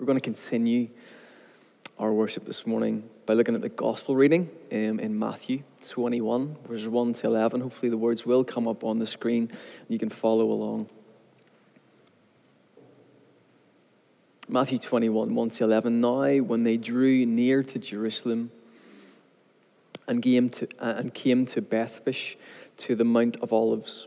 We're going to continue our worship this morning by looking at the gospel reading um, in Matthew 21, verses 1 to 11. Hopefully, the words will come up on the screen and you can follow along. Matthew 21, 1 to 11. Now, when they drew near to Jerusalem and came to, uh, and came to to the Mount of Olives,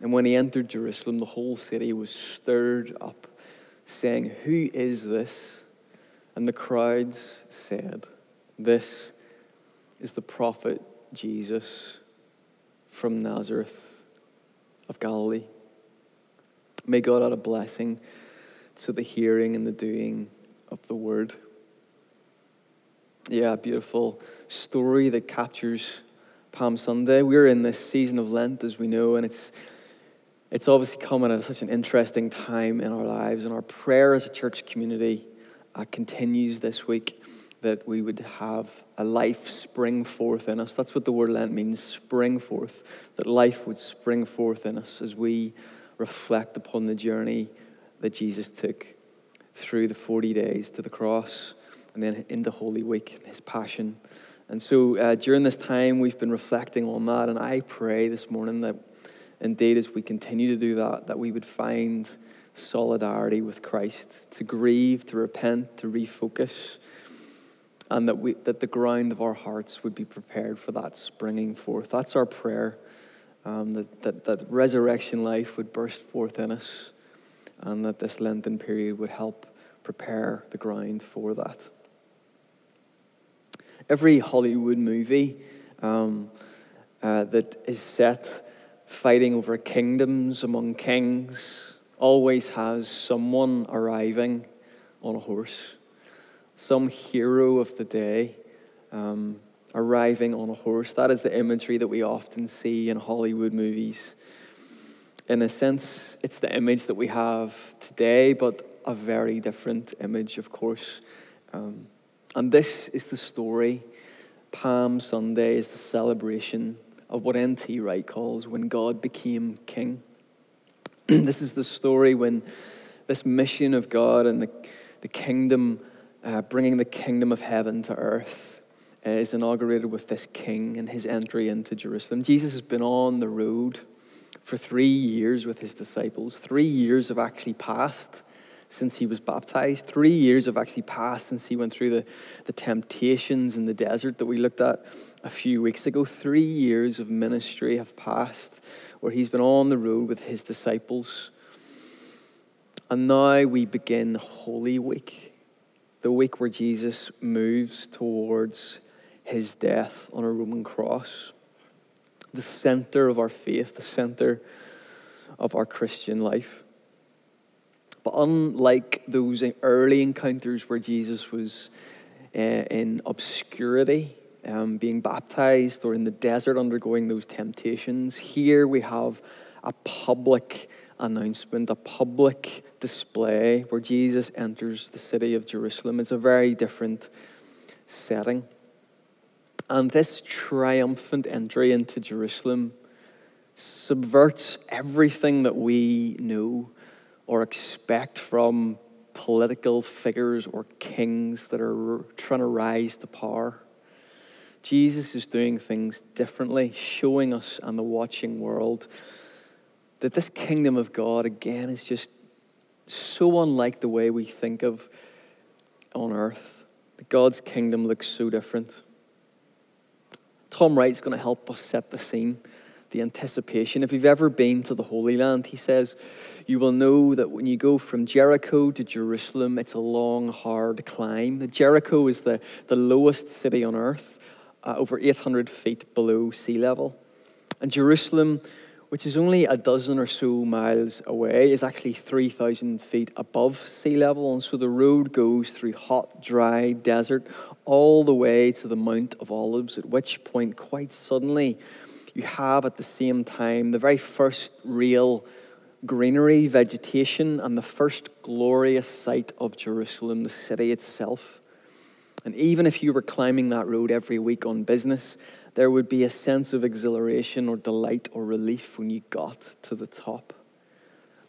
And when he entered Jerusalem, the whole city was stirred up, saying, Who is this? And the crowds said, This is the prophet Jesus from Nazareth of Galilee. May God add a blessing to the hearing and the doing of the word. Yeah, beautiful story that captures Palm Sunday. We're in this season of Lent, as we know, and it's it's obviously coming at such an interesting time in our lives, and our prayer as a church community uh, continues this week that we would have a life spring forth in us. That's what the word Lent means spring forth, that life would spring forth in us as we reflect upon the journey that Jesus took through the 40 days to the cross and then into Holy Week, his passion. And so uh, during this time, we've been reflecting on that, and I pray this morning that indeed, as we continue to do that, that we would find solidarity with Christ, to grieve, to repent, to refocus, and that, we, that the ground of our hearts would be prepared for that springing forth. That's our prayer, um, that, that, that resurrection life would burst forth in us, and that this Lenten period would help prepare the ground for that. Every Hollywood movie um, uh, that is set fighting over kingdoms among kings always has someone arriving on a horse, some hero of the day um, arriving on a horse. That is the imagery that we often see in Hollywood movies. In a sense, it's the image that we have today, but a very different image, of course. Um, and this is the story. Palm Sunday is the celebration of what N.T. Wright calls when God became king. this is the story when this mission of God and the, the kingdom, uh, bringing the kingdom of heaven to earth, uh, is inaugurated with this king and his entry into Jerusalem. Jesus has been on the road for three years with his disciples. Three years have actually passed since he was baptized. Three years have actually passed since he went through the, the temptations in the desert that we looked at a few weeks ago. Three years of ministry have passed where he's been on the road with his disciples. And now we begin Holy Week, the week where Jesus moves towards his death on a Roman cross. The center of our faith, the center of our Christian life. But unlike those early encounters where Jesus was uh, in obscurity, um, being baptized, or in the desert undergoing those temptations, here we have a public announcement, a public display where Jesus enters the city of Jerusalem. It's a very different setting. And this triumphant entry into Jerusalem subverts everything that we know or expect from political figures or kings that are trying to rise to power. Jesus is doing things differently, showing us and the watching world that this kingdom of God, again, is just so unlike the way we think of on earth. God's kingdom looks so different. Tom Wright's going to help us set the scene, the anticipation. If you've ever been to the Holy Land, he says, you will know that when you go from Jericho to Jerusalem, it's a long, hard climb. Jericho is the, the lowest city on earth, uh, over 800 feet below sea level. And Jerusalem which is only a dozen or so miles away, is actually 3,000 feet above sea level. And so the road goes through hot, dry desert all the way to the Mount of Olives, at which point, quite suddenly, you have at the same time the very first real greenery, vegetation, and the first glorious sight of Jerusalem, the city itself. And even if you were climbing that road every week on business, there would be a sense of exhilaration or delight or relief when you got to the top.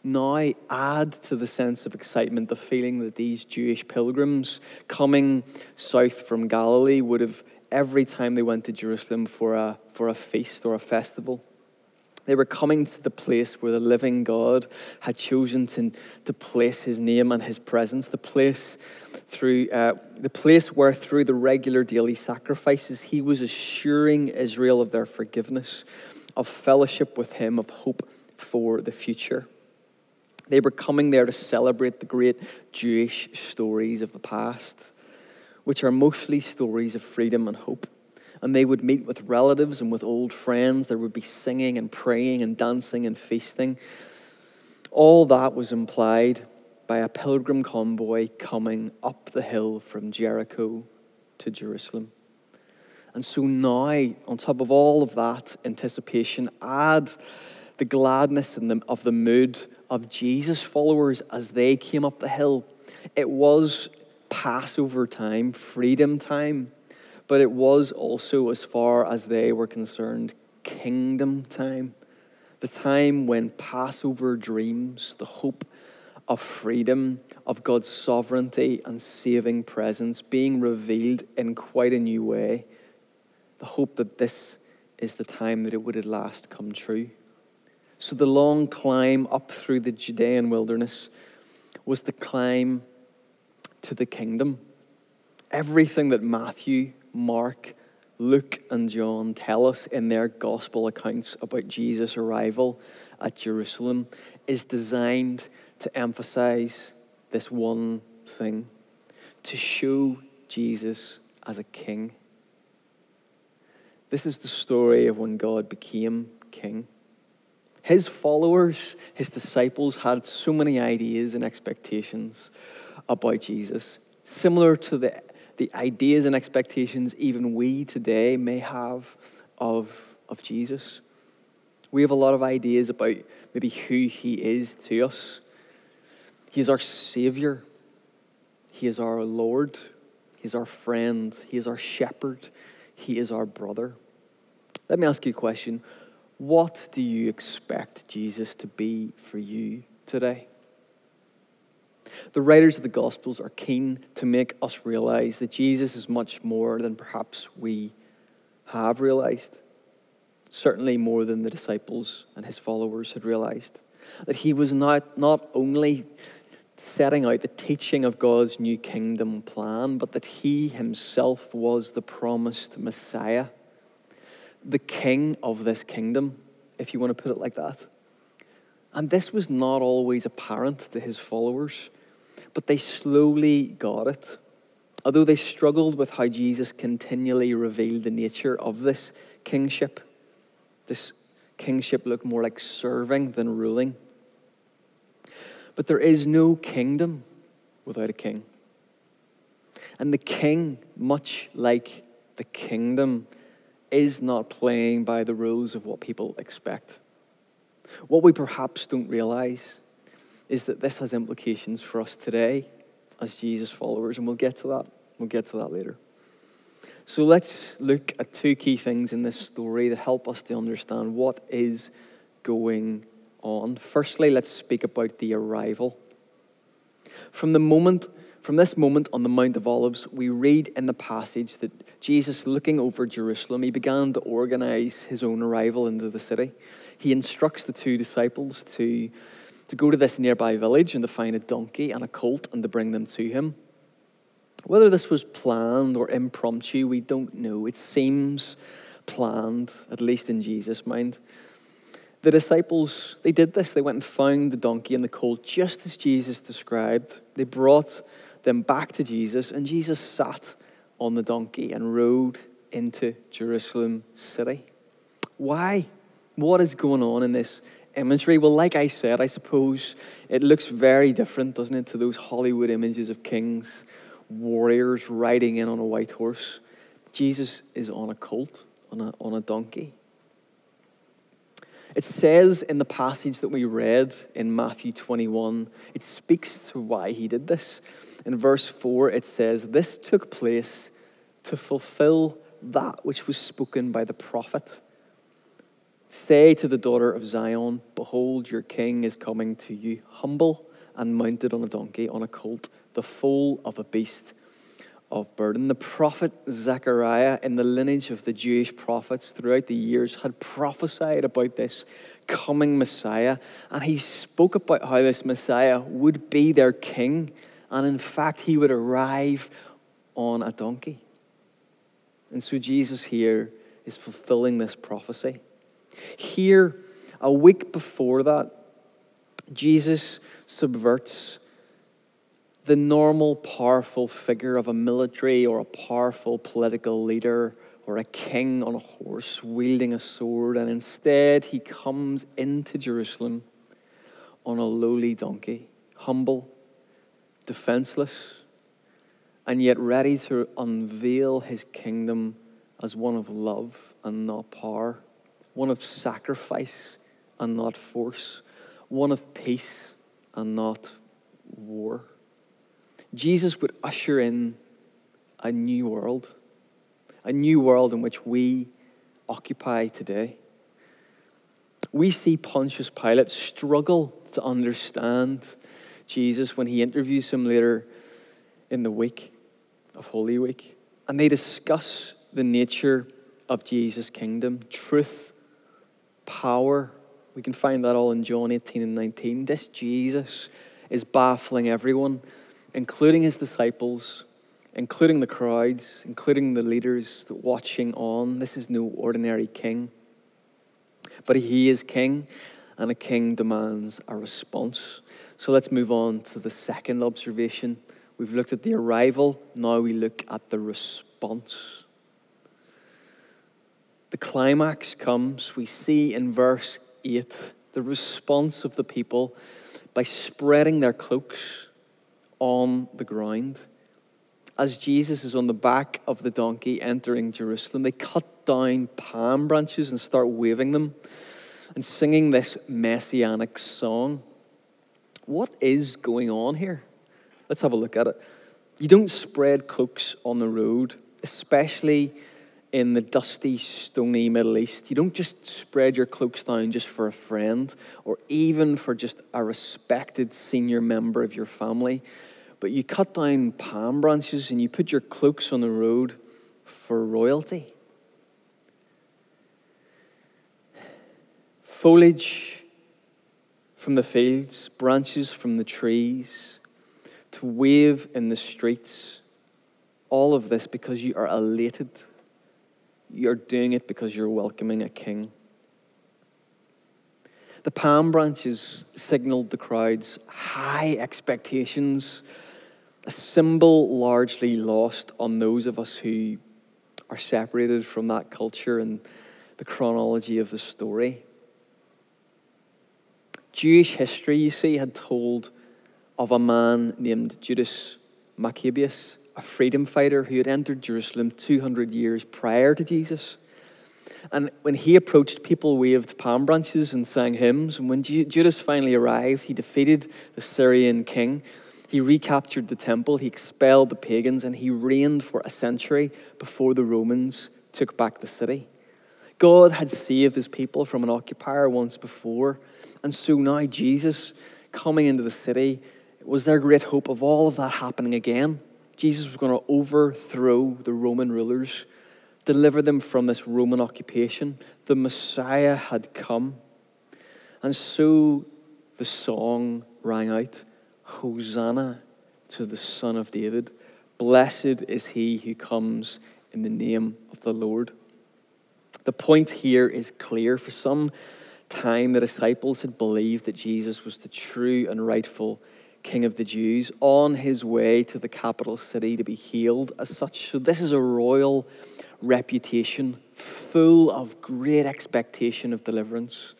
Now, add to the sense of excitement the feeling that these Jewish pilgrims coming south from Galilee would have every time they went to Jerusalem for a, for a feast or a festival. They were coming to the place where the living God had chosen to, to place his name and his presence, the place through uh, the place where through the regular daily sacrifices he was assuring Israel of their forgiveness, of fellowship with him, of hope for the future. They were coming there to celebrate the great Jewish stories of the past, which are mostly stories of freedom and hope. And they would meet with relatives and with old friends. There would be singing and praying and dancing and feasting. All that was implied by a pilgrim convoy coming up the hill from Jericho to Jerusalem. And so now, on top of all of that anticipation, add the gladness the, of the mood of Jesus' followers as they came up the hill. It was Passover time, freedom time, but it was also, as far as they were concerned, kingdom time. The time when Passover dreams, the hope of freedom, of God's sovereignty and saving presence being revealed in quite a new way. The hope that this is the time that it would at last come true. So, the long climb up through the Judean wilderness was the climb to the kingdom. Everything that Matthew, Mark, Luke, and John tell us in their gospel accounts about Jesus' arrival at Jerusalem is designed to emphasize this one thing to show Jesus as a king. This is the story of when God became king. His followers, his disciples, had so many ideas and expectations about Jesus, similar to the, the ideas and expectations even we today may have of, of Jesus. We have a lot of ideas about maybe who he is to us he is our Savior. He is our Lord. He is our friend. He is our shepherd. He is our brother. Let me ask you a question. What do you expect Jesus to be for you today? The writers of the Gospels are keen to make us realize that Jesus is much more than perhaps we have realized. Certainly more than the disciples and his followers had realized. That he was not, not only setting out the teaching of God's new kingdom plan, but that he himself was the promised Messiah, the king of this kingdom, if you want to put it like that. And this was not always apparent to his followers, but they slowly got it. Although they struggled with how Jesus continually revealed the nature of this kingship, this kingship looked more like serving than ruling. But there is no kingdom without a king. And the king, much like the kingdom, is not playing by the rules of what people expect. What we perhaps don't realize is that this has implications for us today as Jesus followers, and we'll get to that. We'll get to that later. So let's look at two key things in this story that help us to understand what is going on. Firstly, let's speak about the arrival. From the moment, from this moment on the Mount of Olives, we read in the passage that Jesus, looking over Jerusalem, he began to organize his own arrival into the city. He instructs the two disciples to to go to this nearby village and to find a donkey and a colt and to bring them to him. Whether this was planned or impromptu, we don't know. It seems planned, at least in Jesus' mind. The disciples, they did this. They went and found the donkey and the colt just as Jesus described. They brought them back to Jesus, and Jesus sat on the donkey and rode into Jerusalem city. Why? What is going on in this imagery? Well, like I said, I suppose it looks very different, doesn't it, to those Hollywood images of kings, warriors riding in on a white horse. Jesus is on a colt, on a, on a donkey. It says in the passage that we read in Matthew 21, it speaks to why he did this. In verse 4, it says, This took place to fulfill that which was spoken by the prophet. Say to the daughter of Zion, Behold, your king is coming to you, humble and mounted on a donkey, on a colt, the foal of a beast of burden. The prophet Zechariah, in the lineage of the Jewish prophets throughout the years, had prophesied about this coming Messiah, and he spoke about how this Messiah would be their king, and in fact, he would arrive on a donkey. And so Jesus here is fulfilling this prophecy. Here, a week before that, Jesus subverts the normal powerful figure of a military or a powerful political leader or a king on a horse wielding a sword, and instead he comes into Jerusalem on a lowly donkey, humble, defenseless, and yet ready to unveil his kingdom as one of love and not power, one of sacrifice and not force, one of peace and not war. Jesus would usher in a new world, a new world in which we occupy today. We see Pontius Pilate struggle to understand Jesus when he interviews him later in the week of Holy Week. And they discuss the nature of Jesus' kingdom, truth, power. We can find that all in John 18 and 19. This Jesus is baffling everyone including his disciples, including the crowds, including the leaders watching on. This is no ordinary king. But he is king, and a king demands a response. So let's move on to the second observation. We've looked at the arrival, now we look at the response. The climax comes, we see in verse 8 the response of the people by spreading their cloaks on the ground. As Jesus is on the back of the donkey entering Jerusalem, they cut down palm branches and start waving them and singing this messianic song. What is going on here? Let's have a look at it. You don't spread cloaks on the road, especially in the dusty, stony Middle East. You don't just spread your cloaks down just for a friend or even for just a respected senior member of your family. But you cut down palm branches and you put your cloaks on the road for royalty. Foliage from the fields, branches from the trees, to wave in the streets. All of this because you are elated. You're doing it because you're welcoming a king. The palm branches signaled the crowd's high expectations a symbol largely lost on those of us who are separated from that culture and the chronology of the story. Jewish history, you see, had told of a man named Judas Maccabeus, a freedom fighter who had entered Jerusalem 200 years prior to Jesus. And when he approached, people waved palm branches and sang hymns. And when Judas finally arrived, he defeated the Syrian king he recaptured the temple, he expelled the pagans, and he reigned for a century before the Romans took back the city. God had saved his people from an occupier once before, and so now Jesus coming into the city was their great hope of all of that happening again. Jesus was going to overthrow the Roman rulers, deliver them from this Roman occupation. The Messiah had come. And so the song rang out Hosanna to the Son of David. Blessed is he who comes in the name of the Lord. The point here is clear. For some time, the disciples had believed that Jesus was the true and rightful King of the Jews on his way to the capital city to be healed as such. So, this is a royal reputation full of great expectation of deliverance.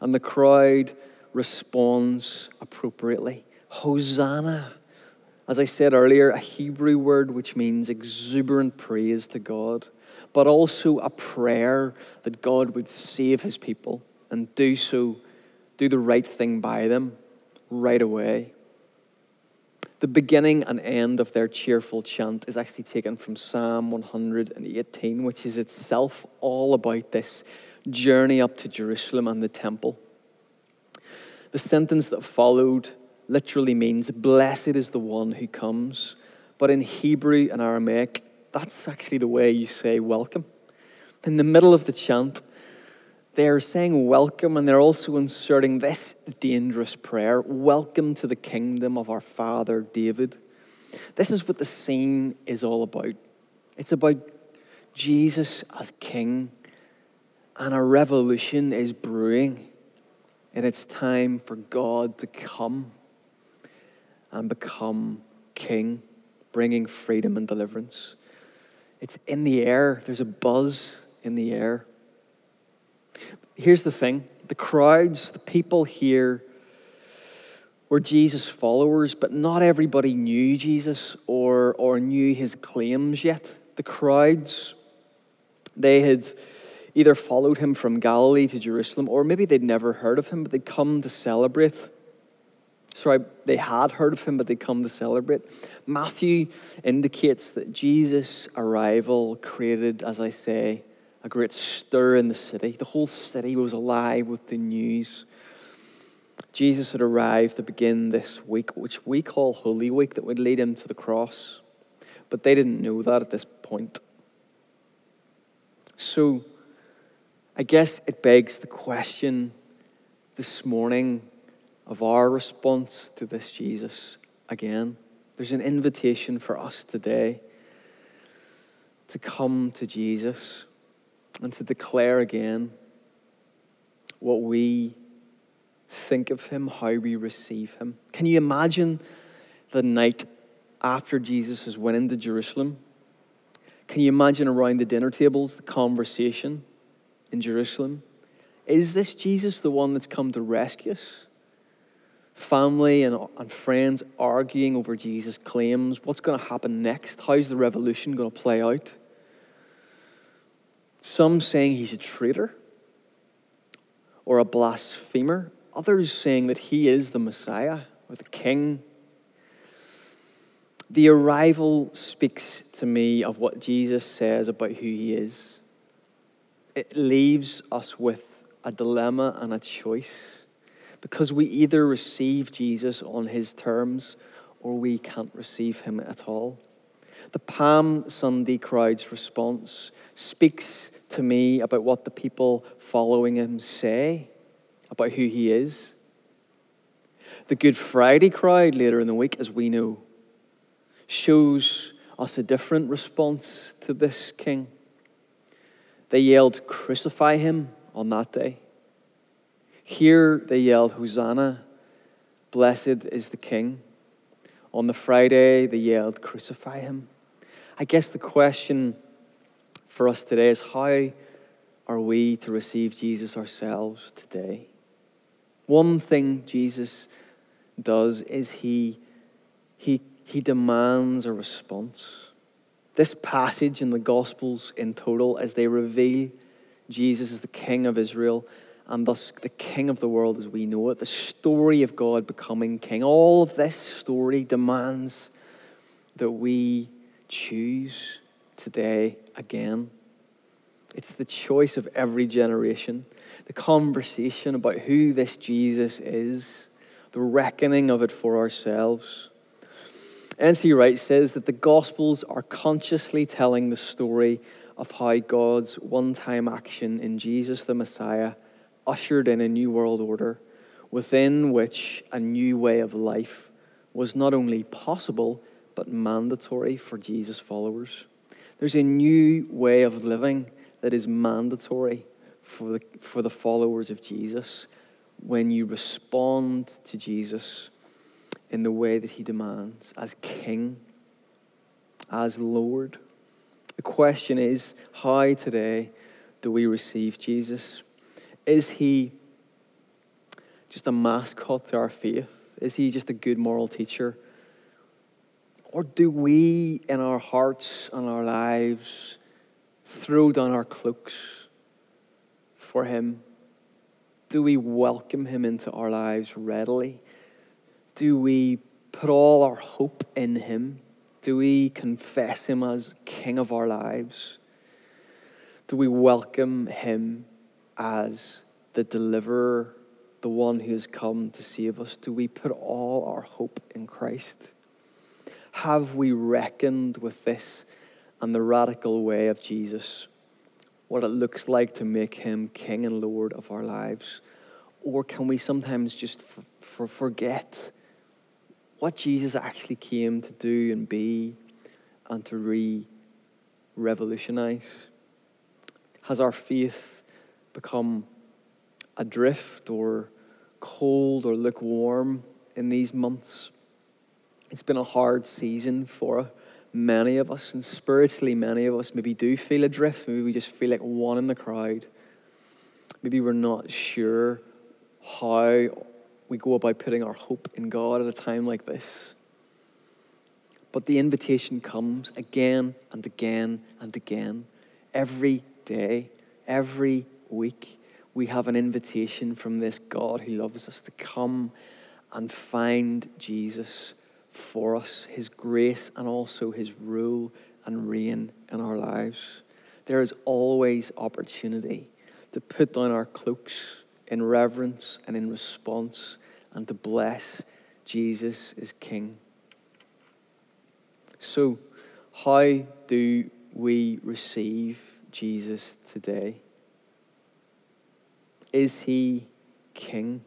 And the crowd responds appropriately. Hosanna. As I said earlier, a Hebrew word which means exuberant praise to God, but also a prayer that God would save his people and do so, do the right thing by them right away. The beginning and end of their cheerful chant is actually taken from Psalm 118, which is itself all about this journey up to Jerusalem and the temple. The sentence that followed literally means, Blessed is the one who comes. But in Hebrew and Aramaic, that's actually the way you say welcome. In the middle of the chant, they're saying welcome and they're also inserting this dangerous prayer Welcome to the kingdom of our father David. This is what the scene is all about. It's about Jesus as king, and a revolution is brewing. And it's time for God to come and become king, bringing freedom and deliverance. It's in the air, there's a buzz in the air. Here's the thing the crowds, the people here, were Jesus' followers, but not everybody knew Jesus or, or knew his claims yet. The crowds, they had either followed him from Galilee to Jerusalem, or maybe they'd never heard of him, but they'd come to celebrate. Sorry, they had heard of him, but they'd come to celebrate. Matthew indicates that Jesus' arrival created, as I say, a great stir in the city. The whole city was alive with the news. Jesus had arrived to begin this week, which we call Holy Week, that would lead him to the cross. But they didn't know that at this point. So, I guess it begs the question this morning of our response to this Jesus again. There's an invitation for us today to come to Jesus and to declare again what we think of him, how we receive him. Can you imagine the night after Jesus has went into Jerusalem? Can you imagine around the dinner tables the conversation in Jerusalem? Is this Jesus the one that's come to rescue us? Family and, and friends arguing over Jesus' claims. What's going to happen next? How's the revolution going to play out? Some saying he's a traitor or a blasphemer, others saying that he is the Messiah or the King. The arrival speaks to me of what Jesus says about who he is. It leaves us with a dilemma and a choice because we either receive Jesus on his terms or we can't receive him at all. The Palm Sunday crowd's response speaks to me about what the people following him say about who he is. The Good Friday crowd later in the week, as we know, shows us a different response to this king. They yelled, Crucify him on that day. Here they yelled, Hosanna, blessed is the king. On the Friday, they yelled, Crucify him. I guess the question for us today is how are we to receive Jesus ourselves today? One thing Jesus does is he, he, he demands a response. This passage in the Gospels in total, as they reveal Jesus as the King of Israel and thus the King of the world as we know it, the story of God becoming King, all of this story demands that we choose today again. It's the choice of every generation, the conversation about who this Jesus is, the reckoning of it for ourselves. N.T. Wright says that the Gospels are consciously telling the story of how God's one time action in Jesus the Messiah ushered in a new world order within which a new way of life was not only possible, but mandatory for Jesus' followers. There's a new way of living that is mandatory for the, for the followers of Jesus when you respond to Jesus in the way that he demands as King, as Lord. The question is how today do we receive Jesus? Is he just a mascot to our faith? Is he just a good moral teacher? Or do we, in our hearts and our lives, throw down our cloaks for him? Do we welcome him into our lives readily? Do we put all our hope in him? Do we confess him as king of our lives? Do we welcome him as the deliverer, the one who has come to save us? Do we put all our hope in Christ? Have we reckoned with this and the radical way of Jesus? What it looks like to make him King and Lord of our lives? Or can we sometimes just forget what Jesus actually came to do and be and to re revolutionize? Has our faith become adrift or cold or lukewarm in these months? It's been a hard season for many of us, and spiritually, many of us maybe do feel adrift. Maybe we just feel like one in the crowd. Maybe we're not sure how we go about putting our hope in God at a time like this. But the invitation comes again and again and again. Every day, every week, we have an invitation from this God who loves us to come and find Jesus for us, His grace, and also His rule and reign in our lives. There is always opportunity to put down our cloaks in reverence and in response and to bless Jesus as King. So, how do we receive Jesus today? Is He King?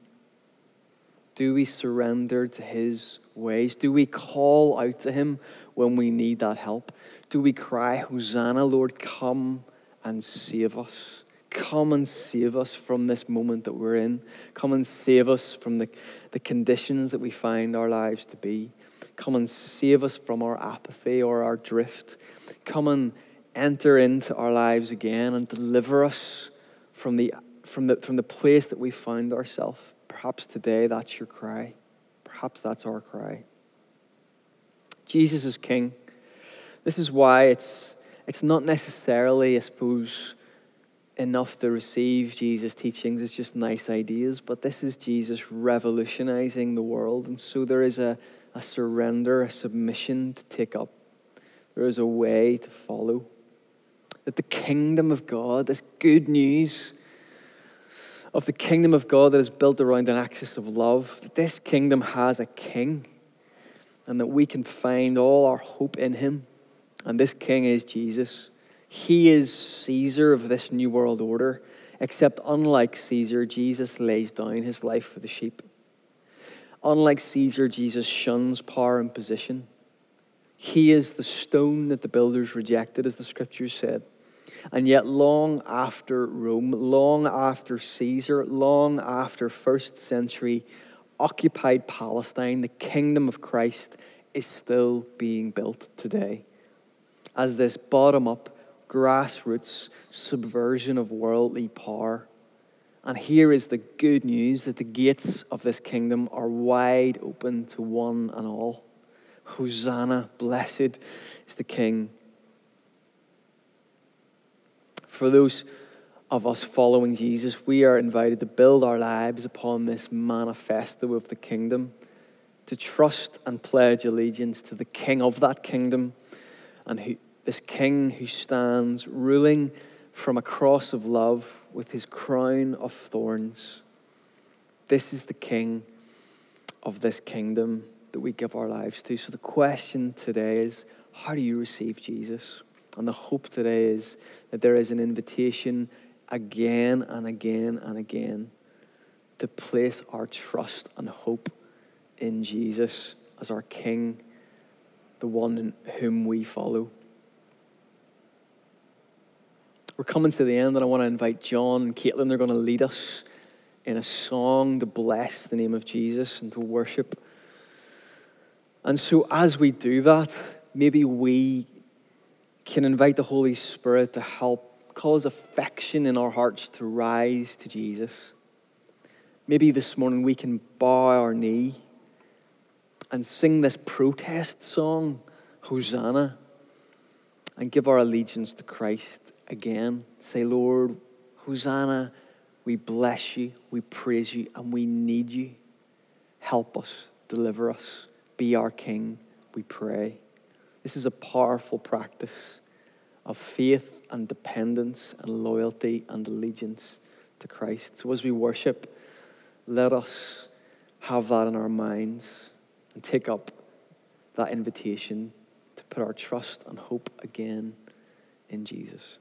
Do we surrender to His ways? Do we call out to Him when we need that help? Do we cry, Hosanna, Lord, come and save us? Come and save us from this moment that we're in. Come and save us from the, the conditions that we find our lives to be. Come and save us from our apathy or our drift. Come and enter into our lives again and deliver us from the, from the, from the place that we found ourselves. Perhaps today that's your cry. Perhaps that's our cry. Jesus is King. This is why it's, it's not necessarily, I suppose, enough to receive Jesus' teachings. It's just nice ideas, but this is Jesus revolutionizing the world. And so there is a, a surrender, a submission to take up. There is a way to follow. That the kingdom of God, this good news, of the kingdom of God that is built around an axis of love, that this kingdom has a king and that we can find all our hope in him. And this king is Jesus. He is Caesar of this new world order, except unlike Caesar, Jesus lays down his life for the sheep. Unlike Caesar, Jesus shuns power and position. He is the stone that the builders rejected, as the scriptures said. And yet, long after Rome, long after Caesar, long after first century occupied Palestine, the kingdom of Christ is still being built today. As this bottom up, grassroots subversion of worldly power. And here is the good news that the gates of this kingdom are wide open to one and all. Hosanna, blessed is the King for those of us following Jesus, we are invited to build our lives upon this manifesto of the kingdom, to trust and pledge allegiance to the King of that kingdom, and who, this King who stands ruling from a cross of love with his crown of thorns. This is the King of this kingdom that we give our lives to. So the question today is how do you receive Jesus? And the hope today is that there is an invitation again and again and again to place our trust and hope in Jesus as our King, the one whom we follow. We're coming to the end, and I want to invite John and Caitlin. They're going to lead us in a song to bless the name of Jesus and to worship. And so, as we do that, maybe we can invite the Holy Spirit to help cause affection in our hearts to rise to Jesus. Maybe this morning we can bow our knee and sing this protest song, Hosanna, and give our allegiance to Christ again. Say, Lord, Hosanna, we bless you, we praise you, and we need you. Help us, deliver us, be our King, we pray. This is a powerful practice of faith and dependence and loyalty and allegiance to Christ. So as we worship, let us have that in our minds and take up that invitation to put our trust and hope again in Jesus.